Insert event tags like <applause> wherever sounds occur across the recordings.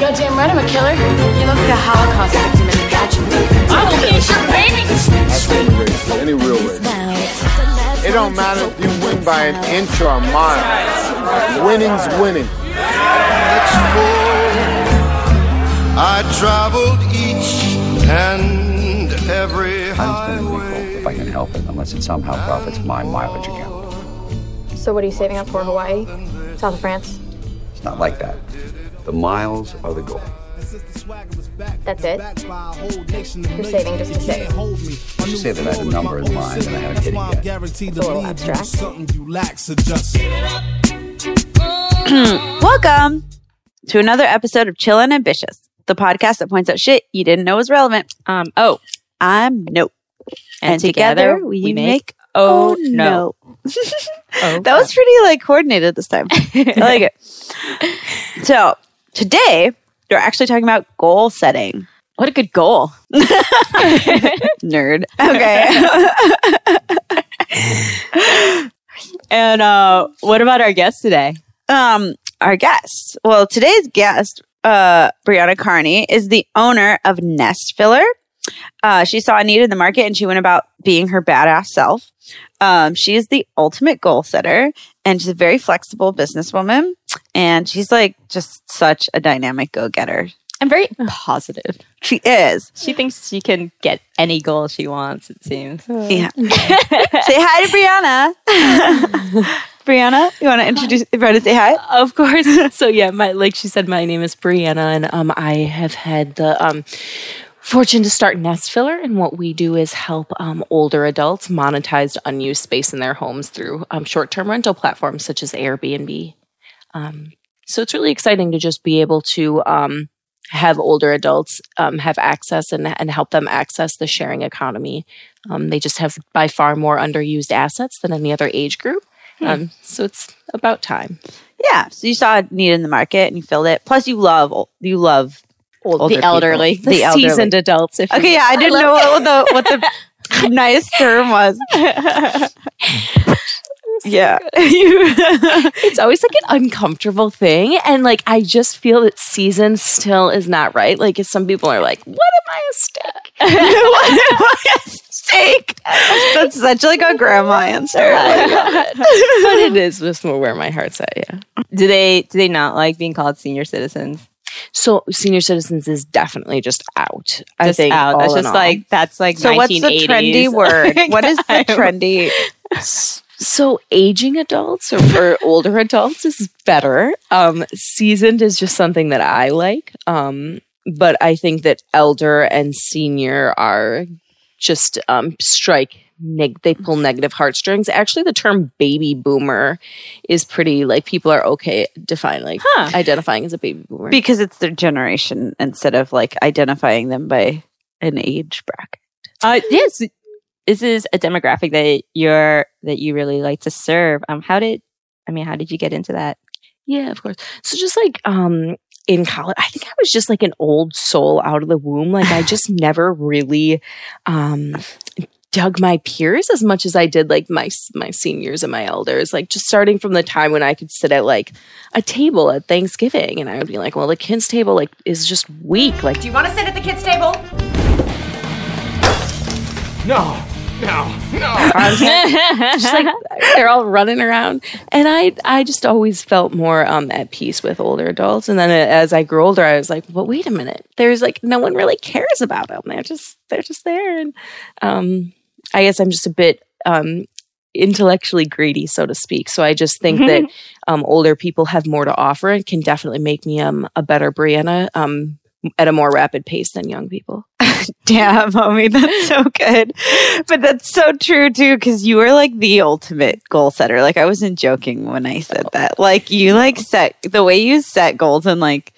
goddamn right I'm a killer. You look like a Holocaust victim in the catch. I will eat your baby! That's any race, any real race. It don't matter if you win by an inch or a mile. Winning's winning. I traveled each and every I'm spending nickel if I can help it, unless it somehow profits my mileage account. So what are you saving up for? Hawaii? South of France? It's not like that. The miles are the goal. That's it? You're saving just to save. Let's just say that I have a number in mind and I haven't hit it yet. It's a little abstract. <clears throat> Welcome to another episode of Chillin' Ambitious, the podcast that points out shit you didn't know was relevant. Um, oh, I'm Nope. And, together, we, make, Oh No. <laughs> that was pretty like coordinated this time. I like it. <laughs> So today we're actually talking about goal setting. What a good goal. <laughs> Nerd. Okay. And uh, what about our guest today? um, our guest. Well, today's guest, uh, Brianna Carney, is the owner of Nest Filler. Uh, she saw a need in the market and she went about being her badass self. Um, she is the ultimate goal setter and she's a very flexible businesswoman. And she's like just such a dynamic go getter. I'm very positive. She is. She thinks she can get any goal she wants, it seems. Yeah. <laughs> say hi to Brianna. <laughs> Brianna, you want to introduce, you want to say hi? Of course. <laughs> so yeah, my like she said, my name is Brianna, and um, I have had the um fortune to start Nest Filler, and what we do is help um, older adults monetize unused space in their homes through um, short-term rental platforms such as Airbnb. Um, so it's really exciting to just be able to um, have older adults um, have access and, and help them access the sharing economy. Um, they just have by far more underused assets than any other age group. Um, so it's about time. Yeah. So you saw a need in the market and you filled it. Plus, you love you love older the elderly. people. the elderly. Seasoned adults. If you Okay, yeah, I didn't know what the what the <laughs> nice term was. <laughs> yeah, <laughs> it's always like an uncomfortable thing and like i just feel that season still is not right like if some people are like what am i a stick <laughs> steak. That's such like a oh grandma answer. Oh but it is just more where my heart's at yeah Do they do they not like being called senior citizens? so senior citizens is definitely just out i Just think out. That's just all. like that's like So what's the trendy word? <laughs> What is the trendy? So aging adults or, or older adults is better. Um seasoned is just something that i like. Um but i think that elder and senior are just um strike neg- they pull negative heartstrings. Actually the term baby boomer is pretty like people are okay define like Huh. identifying as a baby boomer. Because it's their generation instead of like identifying them by an age bracket. Uh, yes, this is a demographic that you're that you really like to serve. Um, how did I mean? How did you get into that? Yeah, of course. So just like um in college, I think I was just like an old soul out of the womb. Like I just <sighs> never really um dug my peers as much as I did like my my seniors and my elders. Like just starting from the time when I could sit at like a table at Thanksgiving and I would be like, well, the kids table like is just weak. Like Do you want to sit at the kids' table? No, no, no. <laughs> just like they're all running around. And i i just always felt more um at peace with older adults. And then as i grew older i was like but wait a minute. There's like no one really cares about them. They're just they're just there. And um i guess i'm just a bit um intellectually greedy so to speak. So i just think that <laughs> um older people have more to offer and can definitely make me um a better brianna um at a more rapid pace than young people <laughs> Damn, homie, that's so good. But that's so true too, because you were like the ultimate goal setter. Like I wasn't joking when I said that. Like you like set the way you set goals and like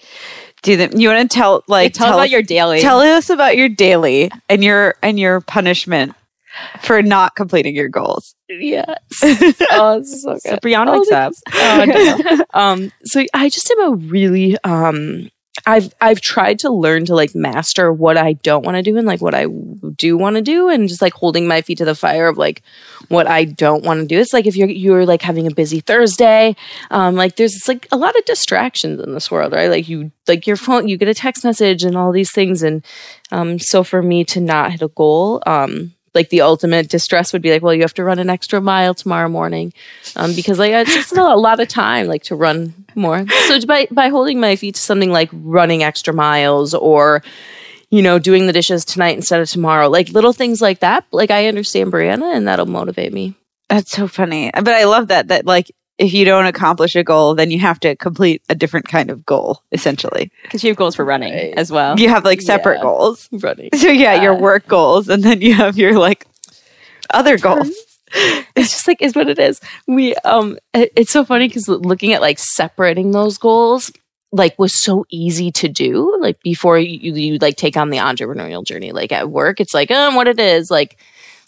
do them. You want to tell like tell, us about us- your daily. tell us about your daily and your and your punishment for not completing your goals. yes <laughs> oh it's so good so Brianna Oh, wakes the- Oh, no. <laughs> um, so I just am a really um I've I've tried to learn to like master what I don't want to do and like what I do want to do and just like holding my feet to the fire of like what I don't want to do. It's like if you're you're like having a busy Thursday, um, like there's like a lot of distractions in this world, right? Like you like your phone, you get a text message and all these things, and um, so for me to not hit a goal, um, like the ultimate distress would be like, well, you have to run an extra mile tomorrow morning, um, because like it's just a lot of time like to run more. So by by holding my feet to something like running extra miles or you know doing the dishes tonight instead of tomorrow, like little things like that. Like I understand Brianna, and that'll motivate me. That's so funny. But I love that that like if you don't accomplish a goal, then you have to complete a different kind of goal, essentially. Because you have goals for running right. as well. You have like separate Yeah. goals. Running. So yeah, your work goals, and then you have your like other goals. <laughs> it's just like is what it is. We um, it- it's so funny because looking at like separating those goals like was so easy to do like before you, you like take on the entrepreneurial journey like at work it's like um what it is like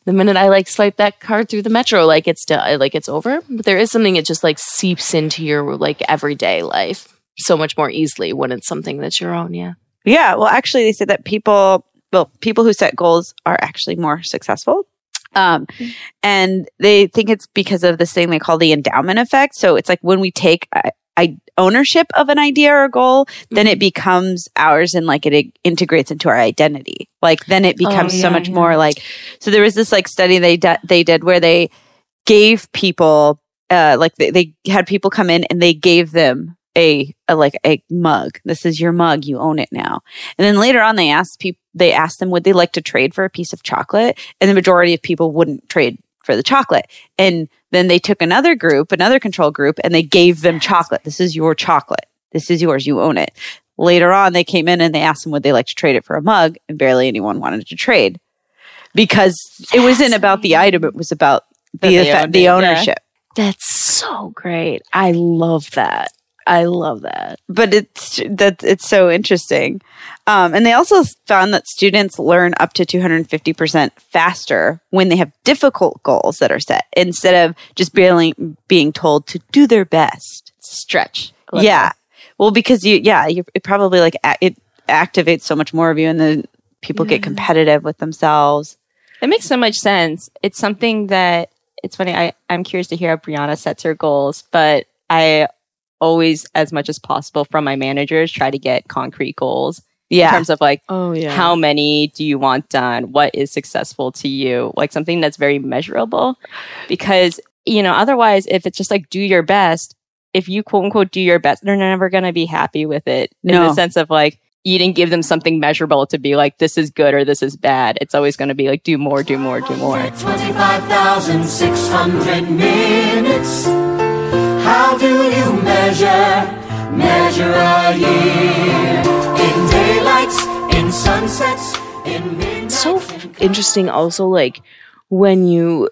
the minute i like swipe that card through the metro like it's done like it's over but there is something that just like seeps into your like everyday life so much more easily when it's something that's your own yeah Yeah, well, actually, they say that people, well, people who set goals are actually more successful. Um, and they think it's because of this thing they call the endowment effect. So it's like when we take uh, I, ownership of an idea or a goal, then it becomes ours and like it, i- integrates into our identity. Like then it becomes so yeah, much yeah. more like. So there was this like study they de- they did where they gave people uh like they, they had people come in and they gave them a, a like a mug. This is your mug. You own it now. And then later on, they asked people. They asked them would they like to trade for a piece of chocolate, and the majority of people wouldn't trade for the chocolate. And then they took another group, another control group, and they gave them chocolate. This is your chocolate. This is yours. You own it. Later on, they came in and they asked them would they like to trade it for a mug, and barely anyone wanted to trade because it wasn't about the item; it was about the effect, the it, yeah. ownership. that's so great i love that i love that but it's that it's so interesting. Um, and they also found that students learn up to 250% faster when they have difficult goals that are set instead of just barely being told to do their best. Stretch. Yeah. Well, because you, yeah, you, it probably like it activates so much more of you and then people get competitive with themselves. It makes so much sense. It's something that it's funny. I, I'm curious to hear how Brianna sets her goals, but I always, as much as possible from my managers, try to get concrete goals Yeah. in terms of like, oh yeah how many do you want done? What is successful to you? Like something that's very measurable. Because, you know, otherwise, if it's just like do your best, if you quote unquote do your best, they're never going to be happy with it no. in the sense of like, you didn't give them something measurable to be like, this is good or this is bad. It's always going to be like, do more, do more, do more. 25,600 minutes. How do you measure, measure a year? In daylights, in sunsets, in midnights. so f- interesting also like when you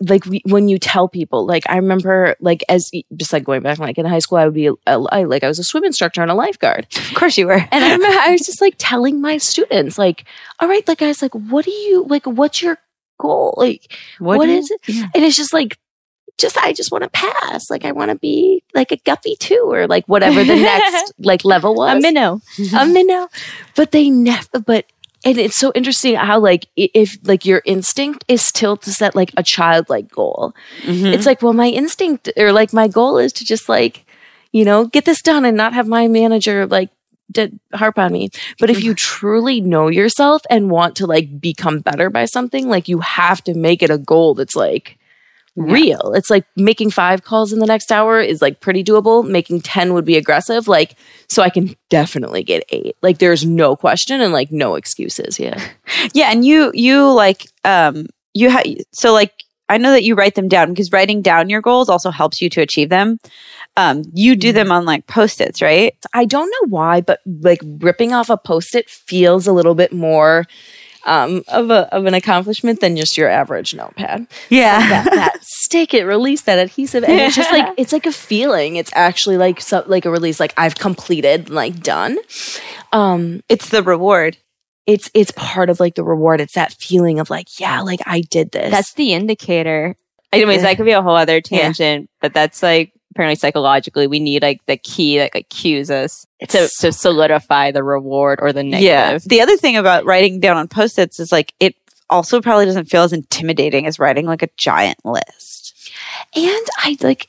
like when you tell people like i remember like as just like going back like in high school i would be a, I, like i was a swim instructor and a lifeguard Of course you were. and i remember i was <laughs> just like telling my students like all right like guys like what do you like what's your goal like what do you- is it and it's just like just I just want to pass. Like I want to be like a guppy too, or like whatever the <laughs> next like level was. A minnow. a <laughs> minnow. But they never. But and it's so interesting how like if like your instinct is still to set like a childlike goal. Mm-hmm. It's like well, my instinct or like my goal is to just like you know get this done and not have my manager like d- harp on me. But if you <laughs> truly know yourself and want to like become better by something, like you have to make it a goal that's like real. It's like making five calls in the next hour is like pretty doable. Making 10 would be aggressive. Like, so I can definitely get eight. Like, there's no question and like no excuses. Yeah. <laughs> Yeah, and you you like um you have, so like I know that you write them down because writing down your goals also helps you to achieve them. Um, you do them on like post-its, right? I don't know why, but like ripping off a post it feels a little bit more um, of a of an accomplishment than just your average notepad. Yeah. that, that stick it, release that adhesive, and it's just like it's like a feeling. It's actually like so, like a release, like I've completed, like done. Um, it's the reward. It's it's part of like the reward. It's that feeling of like yeah, like I did this. That's the indicator. Anyways, that could be a whole other tangent, but that's like apparently psychologically we need like the key that like cues us to, to solidify the reward or the negative. Yeah. The other thing about writing down on post-its is like it also probably doesn't feel as intimidating as writing like a giant list. And I like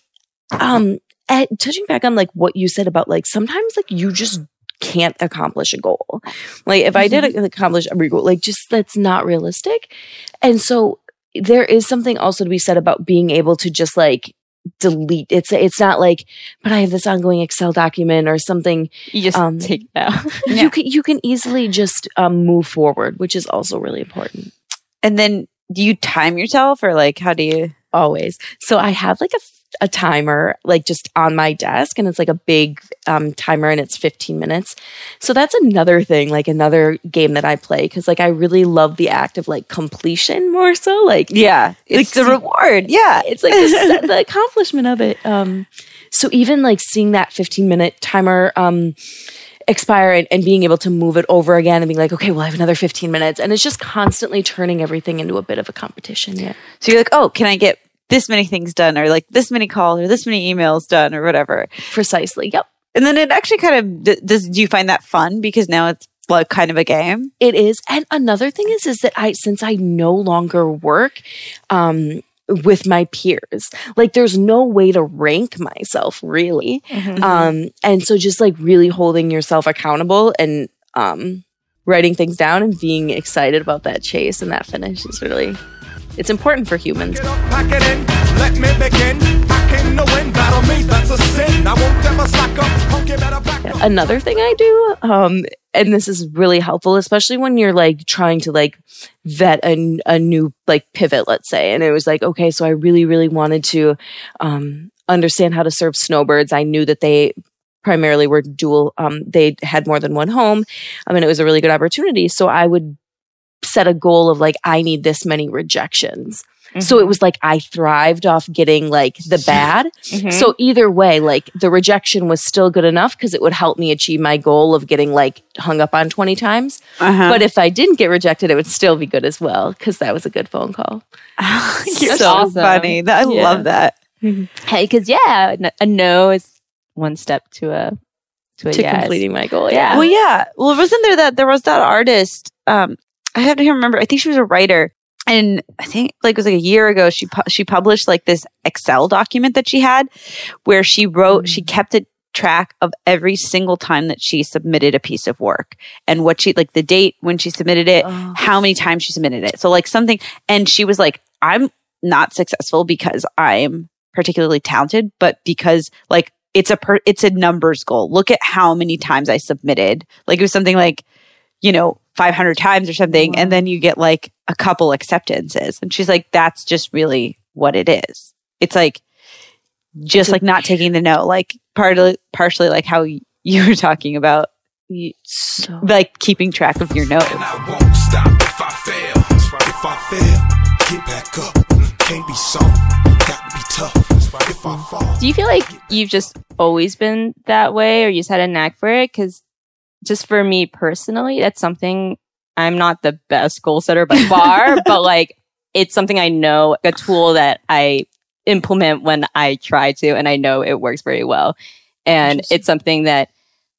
um at, touching back on like what you said about like sometimes like you just can't accomplish a goal. Like if I did accomplish every goal, like just that's not realistic. And so there is something also to be said about being able to just like delete it's it's not like but i have this ongoing excel document or something You just um, take it out. <laughs> you can you can easily just um, move forward which is also really important. And then do you time yourself or like how do you always? So i have like a, a timer like just on my desk and it's like a big um, timer and it's 15 minutes so that's another thing like another game that i play because like i really love the act of like completion more so like Yeah. Like the reward. Yeah. <laughs> it's like the, <laughs> the accomplishment of it um so even like seeing that 15 minute timer um expire and, and being able to move it over again and being like okay well i have another 15 minutes and it's just constantly turning everything into a bit of a competition yeah So you're like, oh, can I get this many things done or like this many calls or this many emails done or whatever? precisely yep And then it actually kind of does. Do you find that fun because now it's like kind of a game? It is. And another thing is, is that I, since I no longer work, um, with my peers, like there's no way to rank myself really. Um, and so just like really holding yourself accountable and, um, writing things down and being excited about that chase and that finish is really, it's important for humans. Pack it in, let me begin. I came to win, battle me, that's a sin. I won't ever slack up, punk you better back up. another thing I do, um, and this is really helpful, especially when you're like trying to like vet a, a new like pivot, let's say. And it was like, okay, so I really, really wanted to um, understand how to serve snowbirds. I knew that they primarily were dual, um, they had more than one home. I mean, it was a really good opportunity. So I would set a goal of like, I need this many rejections. So it was like I thrived off getting like the <laughs> bad. Mhm. So either way, like the rejection was still good enough because it would help me achieve my goal of getting like hung up on 20 times. Uh-huh. But if I didn't get rejected, it would still be good as well because that was a good phone call. <laughs> You're so awesome. funny. I Yeah. love that. Hey, because yeah, a no is one step to a to a To yes. completing my goal. Yeah. Well, yeah. Well, wasn't there that there was that artist? Um, I have to remember. I think she was a writer, and I think like it was like a year ago. She pu- she published like this Excel document that she had, where she wrote she mm. kept a track of every single time that she submitted a piece of work and what she like the date when she submitted it, oh. how many times she submitted it. So like something, and she was like, I'm not successful because I'm particularly talented, but because like it's a per- it's a numbers goal. Look at how many times I submitted. Like it was something like, you know, 500 times or something, and then you get like a couple acceptances. And she's like, that's just really what it is. It's like just like not taking the no, like partly partially like how you were talking about, So like keeping track of your no's. I won't stop if I fail. If I fail, get back up. Can't be soft, got to be tough. If I fall, Do you feel like you've just always been that way, or you just had a knack for it? Because just for me personally, that's something I'm not the best goal setter by far, <laughs> but like it's something I know, a tool that I implement when I try to, and I know it works very well. And it's something that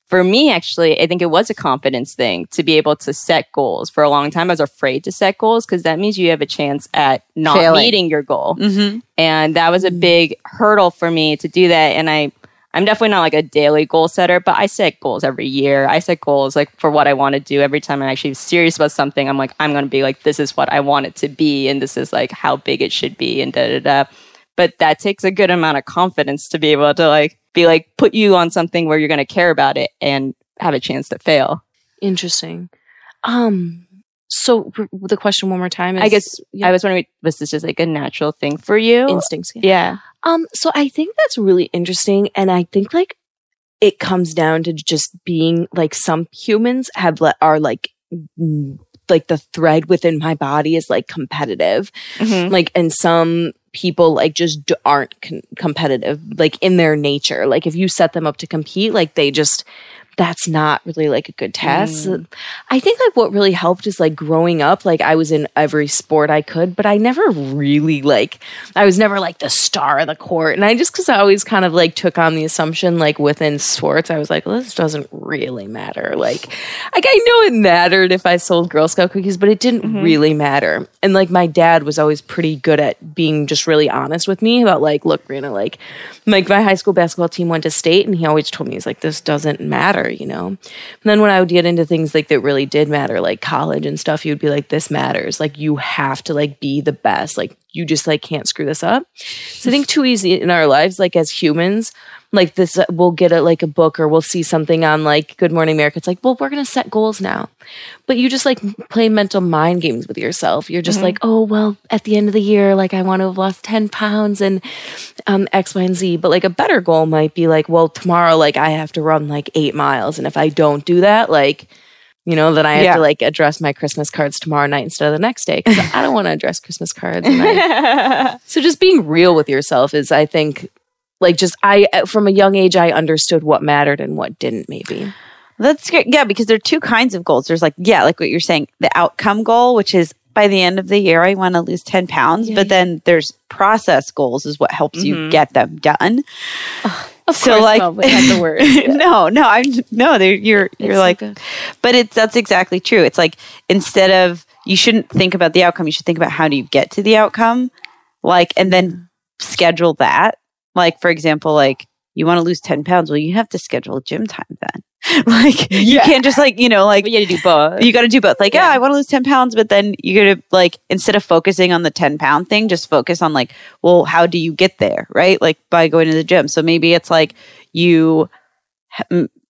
for me, actually, I think it was a confidence thing to be able to set goals. For a long time, I was afraid to set goals because that means you have a chance at not Failing. meeting your goal Mm-hmm. and that was a big hurdle for me to do that and i i'm definitely not like a daily goal setter but i set goals every year. I set goals like for what i want to do. Every time i'm actually serious about something i'm like i'm going to be like this is what i want it to be and this is like how big it should be and da da da. But that takes a good amount of confidence to be able to like be like put you on something where you're going to care about it and have a chance to fail. Interesting. Um, so the question one more time is i guess yeah, i was wondering was this just like a natural thing for you instincts. Yeah. yeah Um, so I think that's really interesting. And I think like it comes down to just being like some humans have let are like, like the thread within my body is like competitive. Mhm. Like, and some people like just d- aren't con- competitive, like in their nature. Like if you set them up to compete, like they just that's not really like a good test. Mm. I think like what really helped is like growing up, like I was in every sport I could, but I never really like, I was never like the star of the court. And I just, cause I always kind of like took on the assumption like within sports, I was like, well, this doesn't really matter. Like, like I know it mattered if I sold Girl Scout cookies, but it didn't mm-hmm. really matter. And like my dad was always pretty good at being just really honest with me about like, look, Brianna, like, like my high school basketball team went to state and he always told me he's like this doesn't matter you know? And then when i would get into things like that really did matter like college and stuff you'd be like this matters. Like you have to like be the best. Like you just like can't screw this up. So i think too easy in our lives like as humans like this uh, we'll get a like a book or we'll see something on like good morning america. It's like well we're gonna set goals now. But you just like play mental mind games with yourself. You're just like oh well at the end of the year like i want to have lost 10 pounds and um x y and z. But like a better goal might be like well tomorrow like i have to run like eight miles. And if i don't do that like you know that i have Yeah. to like address my christmas cards tomorrow night instead of the next day because i don't want to address christmas cards I- <laughs> so just being real with yourself is i think like just i uh, from a young age i understood what mattered and what didn't maybe That's good. Yeah, because there are two kinds of goals. There's like, yeah, like what you're saying, the outcome goal, which is by the end of the year, I want to lose 10 pounds. but then there's process goals, is what helps you mm-hmm. get them done. so, like, had the word <laughs> no, no, I'm no, you're, you're so like, good. but it's, that's exactly true. It's like, instead of, you shouldn't think about the outcome, you should think about how do you get to the outcome. Like, and then mm-hmm. schedule that. Like, for example, like, you want to lose 10 pounds. Well, you have to schedule gym time then. <laughs> like, you can't just like, you know, like, But you got to do both. you got to do both. Like, yeah, I want to lose 10 pounds, but then you gotta like, instead of focusing on the 10 pound thing, just focus on, like, well, how do you get there? Right. Like, by going to the gym. So maybe it's like you,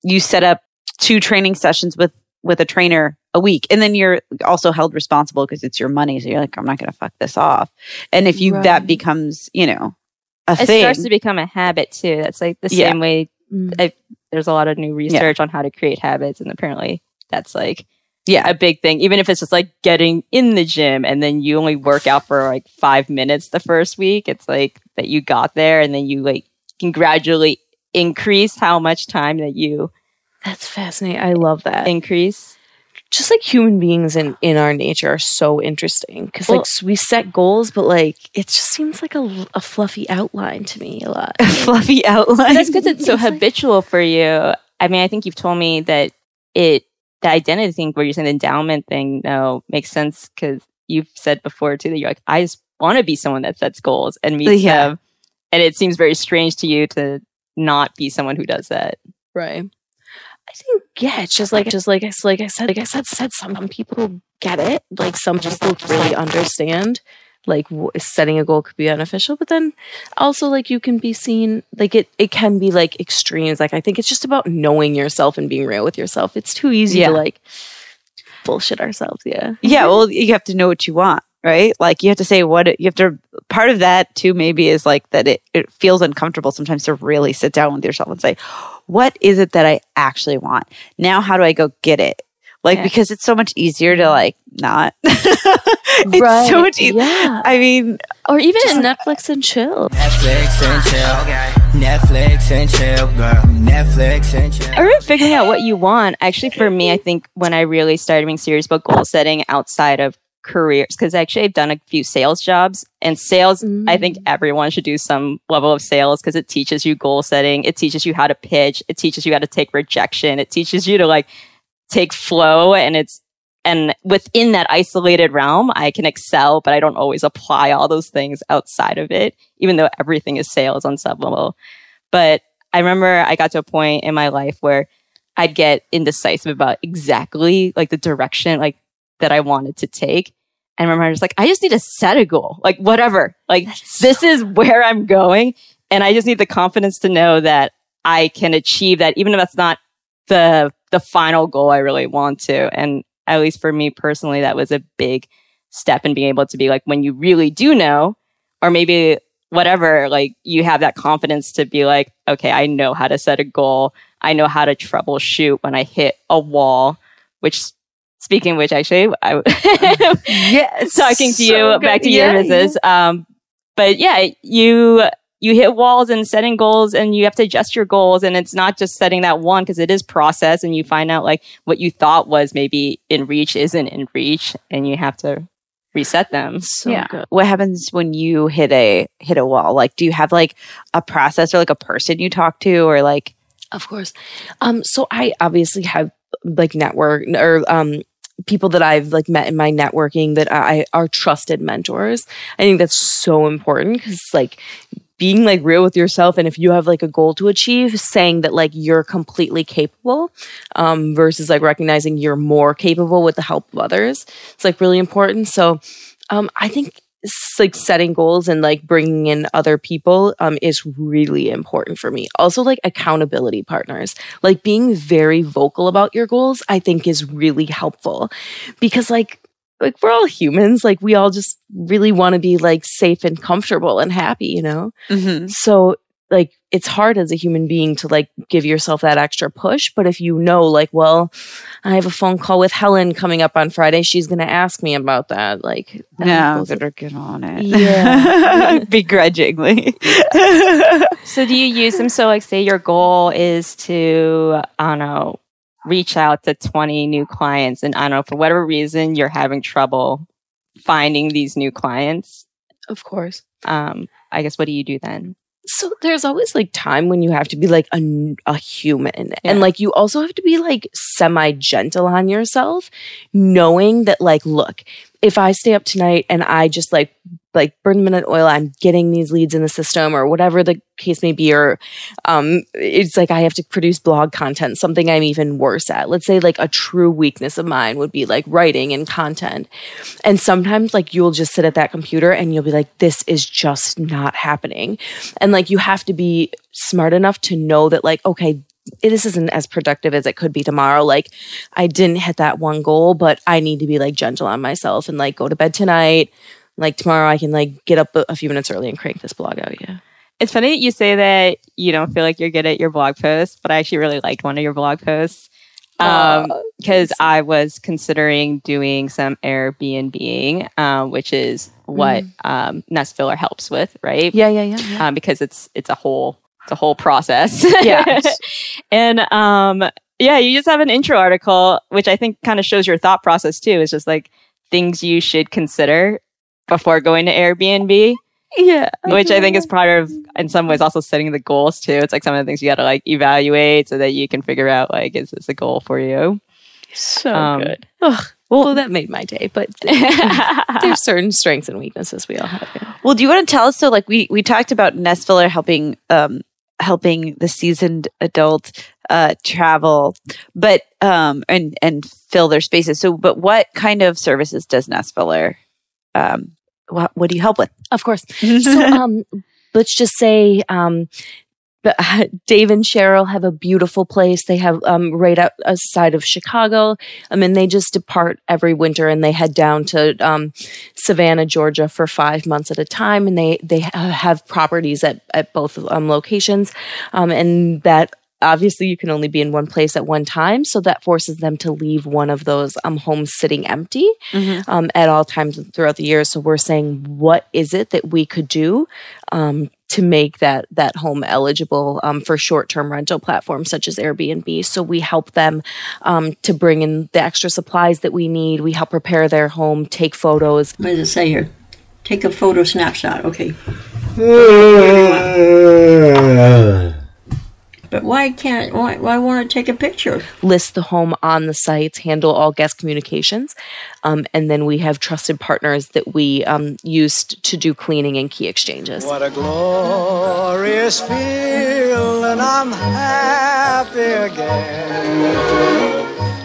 you set up two training sessions with, with a trainer a week. And then you're also held responsible because it's your money. So you're like, I'm not going to fuck this off. And if you, that becomes, you know, a it thing. starts to become a habit too. That's like the Yeah. same way. Mm. I, there's a lot of new research on how to create habits, and apparently that's like yeah. a big thing. Even if it's just like getting in the gym and then you only work out for like five minutes the first week, it's like that you got there, and then you like can gradually increase how much time that you that's fascinating i love that increase. Just like human beings in in our nature are so interesting because Well- like s- we set goals but like it just seems like a, a fluffy outline to me a lot A <laughs> Fluffy outline. That's because it's so <laughs> habitual for you. I mean, I think you've told me that it the identity thing where you're saying the endowment thing no makes sense because you've said before too that you're like, I just want to be someone that sets goals and meets Yeah. them. And it seems very strange to you to not be someone who does that. right i think yeah it's just like just like I like I said like I said said some people get it. Like some just don't really understand like w- setting a goal could be beneficial but then also like you can be seen like it it can be like extremes. Like i think it's just about knowing yourself and being real with yourself. It's too easy Yeah. to like bullshit ourselves. Yeah. Yeah <laughs> well you have to know what you want right like you have to say what it, you have to part of that too maybe is like that it, it feels uncomfortable sometimes to really sit down with yourself and say what is it that i actually want now how do i go get it like Yeah. because it's so much easier to like not <laughs> it's Right, so much easier yeah. i mean or even netflix and chill Netflix and chill. Oh, netflix and chill, girl. Netflix and chill. Or figuring out what you want. Actually, for me, I think when I really started being serious about goal setting outside of careers, because actually I've done a few sales jobs, and sales, I think mm. everyone should do some level of sales because it teaches you goal setting, it teaches you how to pitch, it teaches you how to take rejection, it teaches you to like take flow, and it's and within that isolated realm, I can excel, but I don't always apply all those things outside of it, even though everything is sales on some level. But I remember I got to a point in my life where I'd get indecisive about exactly like the direction like that I wanted to take. And I remember I was like, I just need to set a goal, like whatever. Like this is where I'm going. And I just need the confidence to know that I can achieve that, even if that's not the the final goal I really want to. And at least for me personally, that was a big step in being able to be like when you really do know, or maybe whatever, like you have that confidence to be like, okay, I know how to set a goal. I know how to troubleshoot when I hit a wall, which speaking of which actually I <laughs> yes talking to so you good. back to Yeah, your business. Um, but yeah, you you hit walls and setting goals and you have to adjust your goals and it's not just setting that one because it is process and you find out like what you thought was maybe in reach isn't in reach and you have to reset them. So yeah. good. What happens when you hit a hit a wall? Like, do you have like a process or like a person you talk to, or like? Of course. Um, so I obviously have like network or um people that I've like met in my networking that I are trusted mentors. I think that's so important because like being like real with yourself and if you have like a goal to achieve saying that like you're completely capable um versus like recognizing you're more capable with the help of others it's like really important so um i think like setting goals and like bringing in other people um is really important for me. Also like accountability partners. Like being very vocal about your goals i think is really helpful. Because like like we're all humans. Like we all just really want to be like safe and comfortable and happy you know? Mm-hmm. so like it's hard as a human being to like give yourself that extra push but if you know like well i have a phone call with helen coming up on friday she's going to ask me about that like that Now goes- better get on it. Yeah. <laughs> begrudgingly. <laughs> So do you use them? So like say your goal is to, I don't know, reach out to 20 new clients and I don't know, for whatever reason, you're having trouble finding these new clients. of course Um, I guess what do you do then? So there's always like time when you have to be like a, a human Yeah. and like you also have to be like semi gentle on yourself knowing that like look if i stay up tonight and i just like like burn the minute oil i'm getting these leads in the system or whatever the case may be or um it's like i have to produce blog content something i'm even worse at. Let's say like a true weakness of mine would be like writing and content. And sometimes like you'll just sit at that computer and you'll be like this is just not happening. And like you have to be smart enough to know that like okay this isn't as productive as it could be tomorrow like i didn't hit that one goal but i need to be like gentle on myself and like go to bed tonight like tomorrow i can like get up a, few minutes early and crank this blog out yeah It's funny that you say that you don't feel like you're good at your blog posts, but I actually really liked one of your blog posts. Um, because I was considering doing some Airbnb, um, which is what um, Nest Filler helps with, right? yeah yeah yeah, yeah. um, because it's it's a whole it's a whole process. Yeah. <laughs> and um, yeah, you just have an intro article, which I think kind of shows your thought process too. It's just like things you should consider before going to Airbnb. yeah Which I think is part of, in some ways, also setting the goals too. It's like some of the things you got to like evaluate so that you can figure out like is this a goal for you? so Um, good Ugh. well that made my day but <laughs> there's certain strengths and weaknesses we all have. Well, do you want to tell us? So, like we we talked about Nest Filler helping um helping the seasoned adult uh travel, but um and and fill their spaces. So, but what kind of services does Nest Filler um what what do you help with? Of course. <laughs> so um let's just say um but, uh, Dave and Cheryl have a beautiful place. They have um, right outside of Chicago. I mean, they just depart every winter and they head down to um, Savannah, Georgia, for five months at a time. And they they have properties at at both um, locations, um, and that obviously you can only be in one place at one time. So that forces them to leave one of those um, homes sitting empty um, at all times throughout the year. So we're saying, what is it that we could do um, to make that that home eligible um, for short term rental platforms such as Airbnb? So we help them um, to bring in the extra supplies that we need. We help prepare their home, take photos. What does it say here? Take a photo snapshot. Okay. <laughs> But why can't why why want to take a picture? list the home on the sites, handle all guest communications, um, and then we have trusted partners that we um, use to do cleaning and key exchanges. What a glorious feeling. I'm happy again.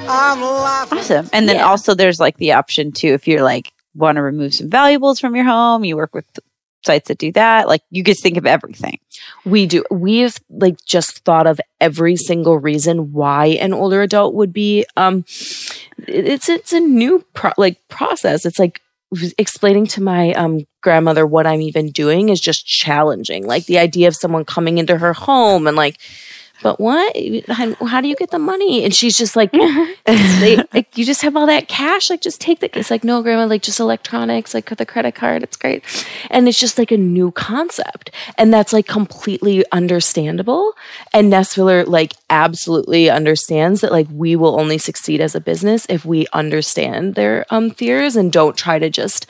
I'm laughing. Awesome. And then Yeah. also there's like the option too if you're like want to remove some valuables from your home, you work with sites that do that. Like you just think of everything. We do. We've like just thought of every single reason why an older adult would be. Um, it's it's a new pro- like process. It's like explaining to my um grandmother what I'm even doing is just challenging. Like the idea of someone coming into her home and like but what? How, do you get the money? And she's just like, <laughs> they, like, you just have all that cash. Like, just take the. It's like, no, grandma, like just electronics, like with the credit card. It's great. And it's just like a new concept. And that's like completely understandable. And Nestfiller like absolutely understands that like we will only succeed as a business if we understand their um, fears and don't try to just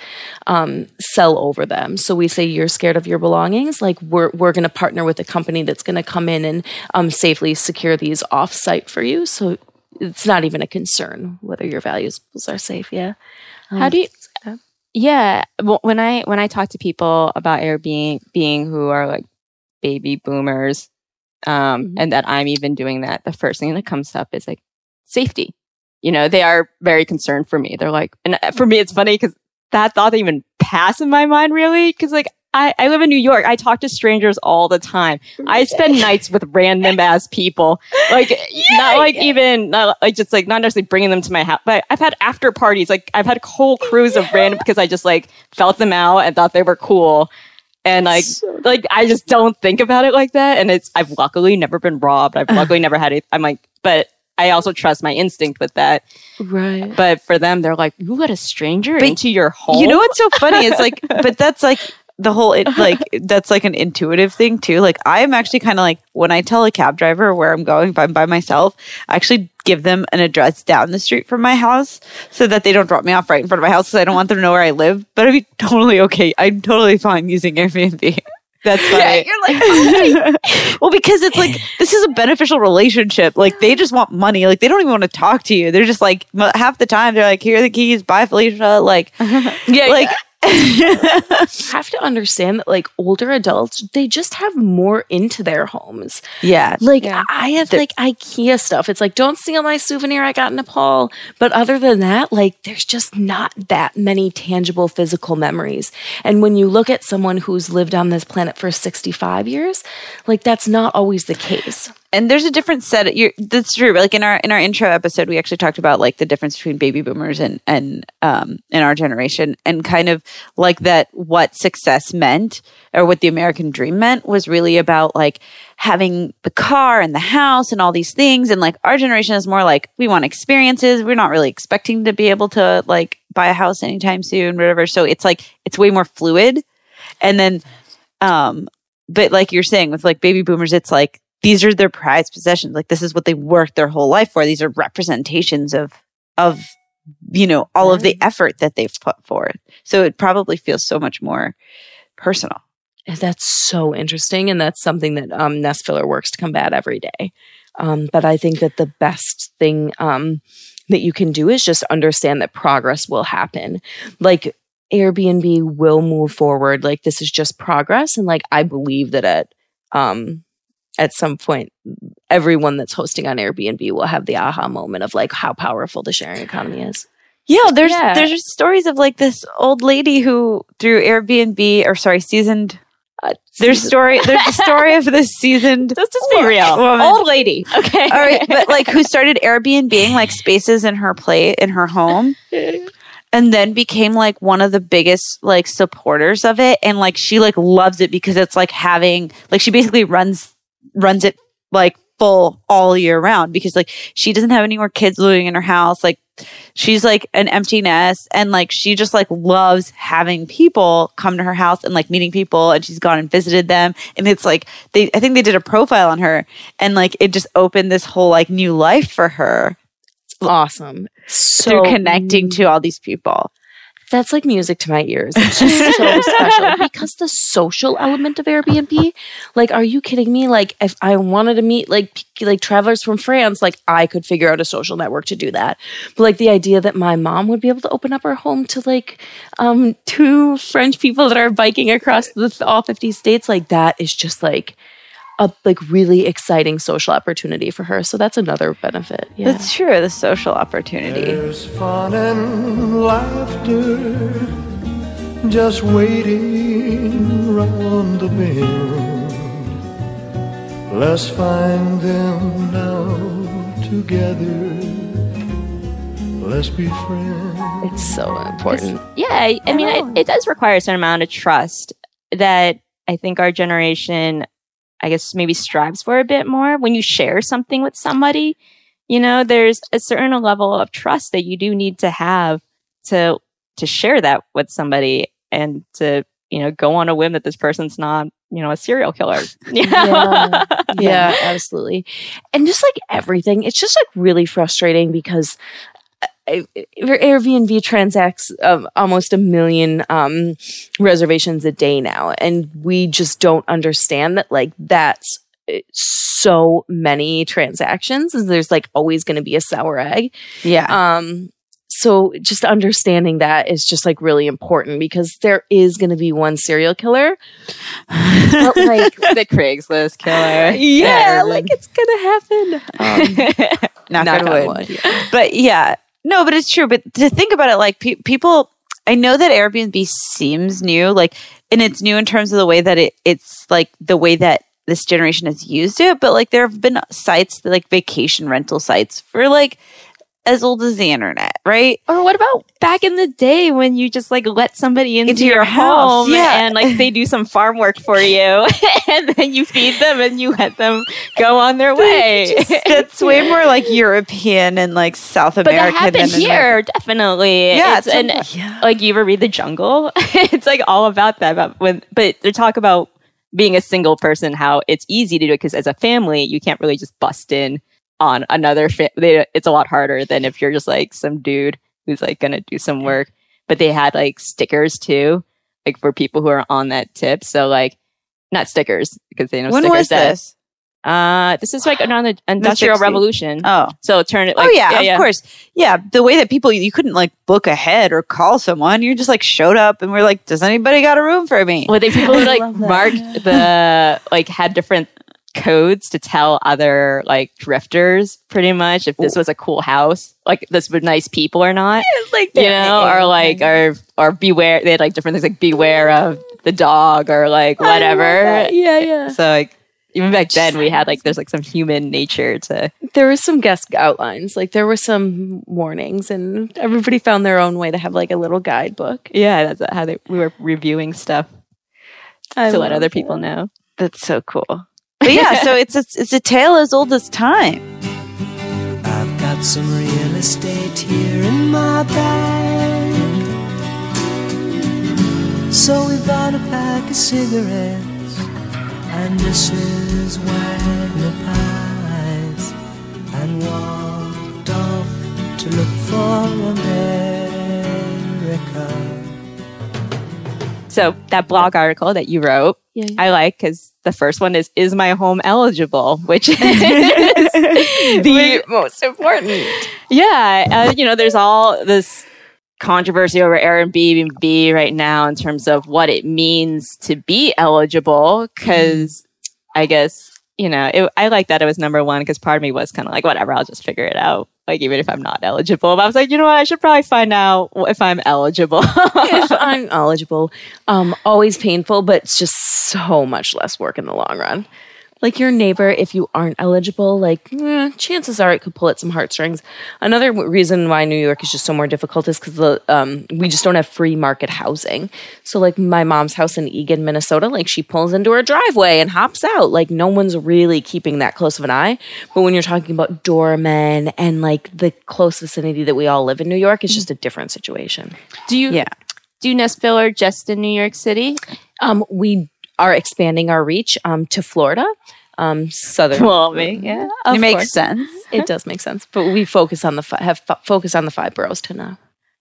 um, sell over them. So we say, you're scared of your belongings. Like, we're, we're going to partner with a company that's going to come in and um, safely secure these off site for you. So it's not even a concern whether your valuables are safe. Yeah. Um, How do you? Yeah, when I when I talk to people about Airbnb being who are like baby boomers, um, Mm-hmm. and that I'm even doing that, the first thing that comes up is like safety. You know, they are very concerned for me. They're like, and uh, for me, it's funny because that thought even pass in my mind really, because like I, I live in New York. I talk to strangers all the time. I spend nights with random ass people. Like, <laughs> not like even, not like just like not necessarily bringing them to my house, but I've had after parties. Like, I've had whole crews of random because I just like felt them out and thought they were cool. And like, like I just don't think about it like that. And it's, I've luckily never been robbed. I've luckily never had it. I'm like, but I also trust my instinct with that. Right. But for them, they're like, you let a stranger But into your home. You know what's so funny? It's like, <laughs> but that's like the whole it, <laughs> like that's like an intuitive thing too. Like I am actually kind of like when I tell a cab driver where I'm going, if I'm by myself, I actually give them an address down the street from my house so that they don't drop me off right in front of my house because I don't want them to know where I live. But I'd be totally okay. I'm totally fine using Airbnb. <laughs> That's funny. you're like, <laughs> well, because it's like this is a beneficial relationship. Like they just want money. Like they don't even want to talk to you. They're just like half the time they're like, "Here are the keys. Bye, Felicia." Like, yeah, like <laughs> have to understand that like older adults they just have more into their homes. Yeah. Like i have like ikea stuff. It's like don't steal my souvenir i got in nepal. But other than that like there's just not that many tangible physical memories. And when you look at someone who's lived on this planet for 65 years like that's not always the case and there's a different set. You're, that's true. Like in our in our intro episode, we actually talked about like the difference between baby boomers and and um our generation, and kind of like that what success meant or what the American dream meant was really about like having the car and the house and all these things. And like our generation is more like we want experiences. We're not really expecting to be able to like buy a house anytime soon, whatever. So it's like it's way more fluid. And then, um, but like you're saying with like baby boomers, it's like these are their prized possessions. Like this is what they worked their whole life for. These are representations of of you know all of the effort that they've put forth. So it probably feels so much more personal. That's so interesting, and that's something that um, Nest Filler works to combat every day. Um, but I think that the best thing um, that you can do is just understand that progress will happen. Like Airbnb will move forward. Like this is just progress, and like I believe that at um, at some point, everyone that's hosting on Airbnb will have the aha moment of like how powerful the sharing economy is. Yeah, there's Yeah. there's stories of like this old lady who through Airbnb or sorry, seasoned uh, there's story there's a story of this <laughs> seasoned Let's just be real. woman. Old lady. Okay. All right, but <laughs> like who started Airbnb like spaces in her play in her home and then became like one of the biggest like supporters of it and like she like loves it because it's like having like she basically runs runs it like full all year round because like she doesn't have any more kids living in her house. Like she's like an empty nest and like she just like loves having people come to her house and like meeting people and she's gone and visited them. And it's like they I think they did a profile on her and like it just opened this whole like new life for her. Awesome. So through connecting to all these people That's like music to my ears. It's just so special <laughs> because the social element of Airbnb. Like, are you kidding me? Like, if I wanted to meet like like travelers from France, like I could figure out a social network to do that. But like the idea that my mom would be able to open up her home to like um two French people that are biking across the all fifty states, like that is just like a like really exciting social opportunity for her. So that's another benefit. Yeah. that's true the social opportunity There's fun and laughter just waiting round the bend. Let's find them now together. Let's be friends. It's so important. Yeah, I, I mean, it, it does require a certain amount of trust that I think our generation I guess maybe strives for a bit more when you share something with somebody. You know, there's a certain level of trust that you do need to have to to share that with somebody and to you know go on a whim that this person's not you know a serial killer. <laughs> yeah. yeah, absolutely. And just like everything, it's just like really frustrating because Airbnb transacts um, almost a million um, reservations a day now, and we just don't understand that like that's uh, so many transactions. There's like always going to be a sour egg. Yeah. Um. So just understanding that is just like really important because there is going to be one serial killer, but <laughs> like the Craigslist killer. yeah, like it's gonna happen. Um, Knock, <laughs> knock on on wood. wood, yeah. But yeah, no, but it's true. But to think about it, like pe- people, I know that Airbnb seems new, like, and it's new in terms of the way that it, it's like the way that this generation has used it. But like, there have been sites, like vacation rental sites, for like as old as the internet, right? Or what about back in the day when you just like let somebody into, Into your, your house, home yeah. and like they do some farm work for you <laughs> and then you feed them and you let them go on their way. <laughs> That's way more like European and like South but American. that happened than here, definitely. Yeah, it's, it's and a- like you ever read The Jungle? <laughs> it's like all about that. About when, but they talk about being a single person, how it's easy to do it because as a family, you can't really just bust in on another. Fa- they, it's a lot harder than if you're just like some dude who's like gonna do some work. But they had like stickers too, like for people who are on that tip. So like, not stickers because they know When stickers was that- this? Uh, this is like around the Industrial 60s. Revolution. Oh. So turn it like oh yeah, of course. Yeah, the way that people you couldn't like book ahead or call someone, you just like showed up and we're like, "Does anybody got a room for me?" Well, they people would <laughs> like mark the like had different codes to tell other like drifters pretty much if this was a cool house, like this were nice people or not. <laughs> like you know, or like or or beware. They had like different things like beware of the dog or like whatever. Yeah, yeah. So like even back then we had like there's like some human nature to there was some guest outlines like there were some warnings and everybody found their own way to have like a little guidebook yeah that's how they we were reviewing stuff I to let other people know. That's so cool. But yeah, so it's a, it's a tale as old as time. I've got some real estate here in my bag. So we bought a pack of cigarettes and Mrs. Wagner pies and walked off to look for America. So that blog article that you wrote, Yeah, yeah. I like because the first one is "Is my home eligible?" which is <laughs> the most important yeah. Uh, you know, there's all this controversy over Airbnb right now in terms of what it means to be eligible. Because I guess you know, it, I like that it was number one because part of me was kind of like, whatever, I'll just figure it out. Like even if I'm not eligible, but I was like, you know what, I should probably find out if I'm eligible. <laughs> if <laughs> i'm eligible um always painful but it's just so much less work in the long run like your neighbor if you aren't eligible like eh, chances are it could pull at some heartstrings. Another w- reason why new york is just so more difficult is because the um, we just don't have free market housing. So like my mom's house in Eagan minnesota like she pulls into her driveway and hops out. Like no one's really keeping that close of an eye. But when you're talking about doormen and like the close vicinity that we all live in new york it's just a different situation. Do you Yeah. do nest filler just in New York City? Um, we are expanding our reach um, to Florida, um, southern. Well, me, yeah, it makes sense. <laughs> It does make sense, but we focus on the fi- have fo- focus on the five boroughs to now.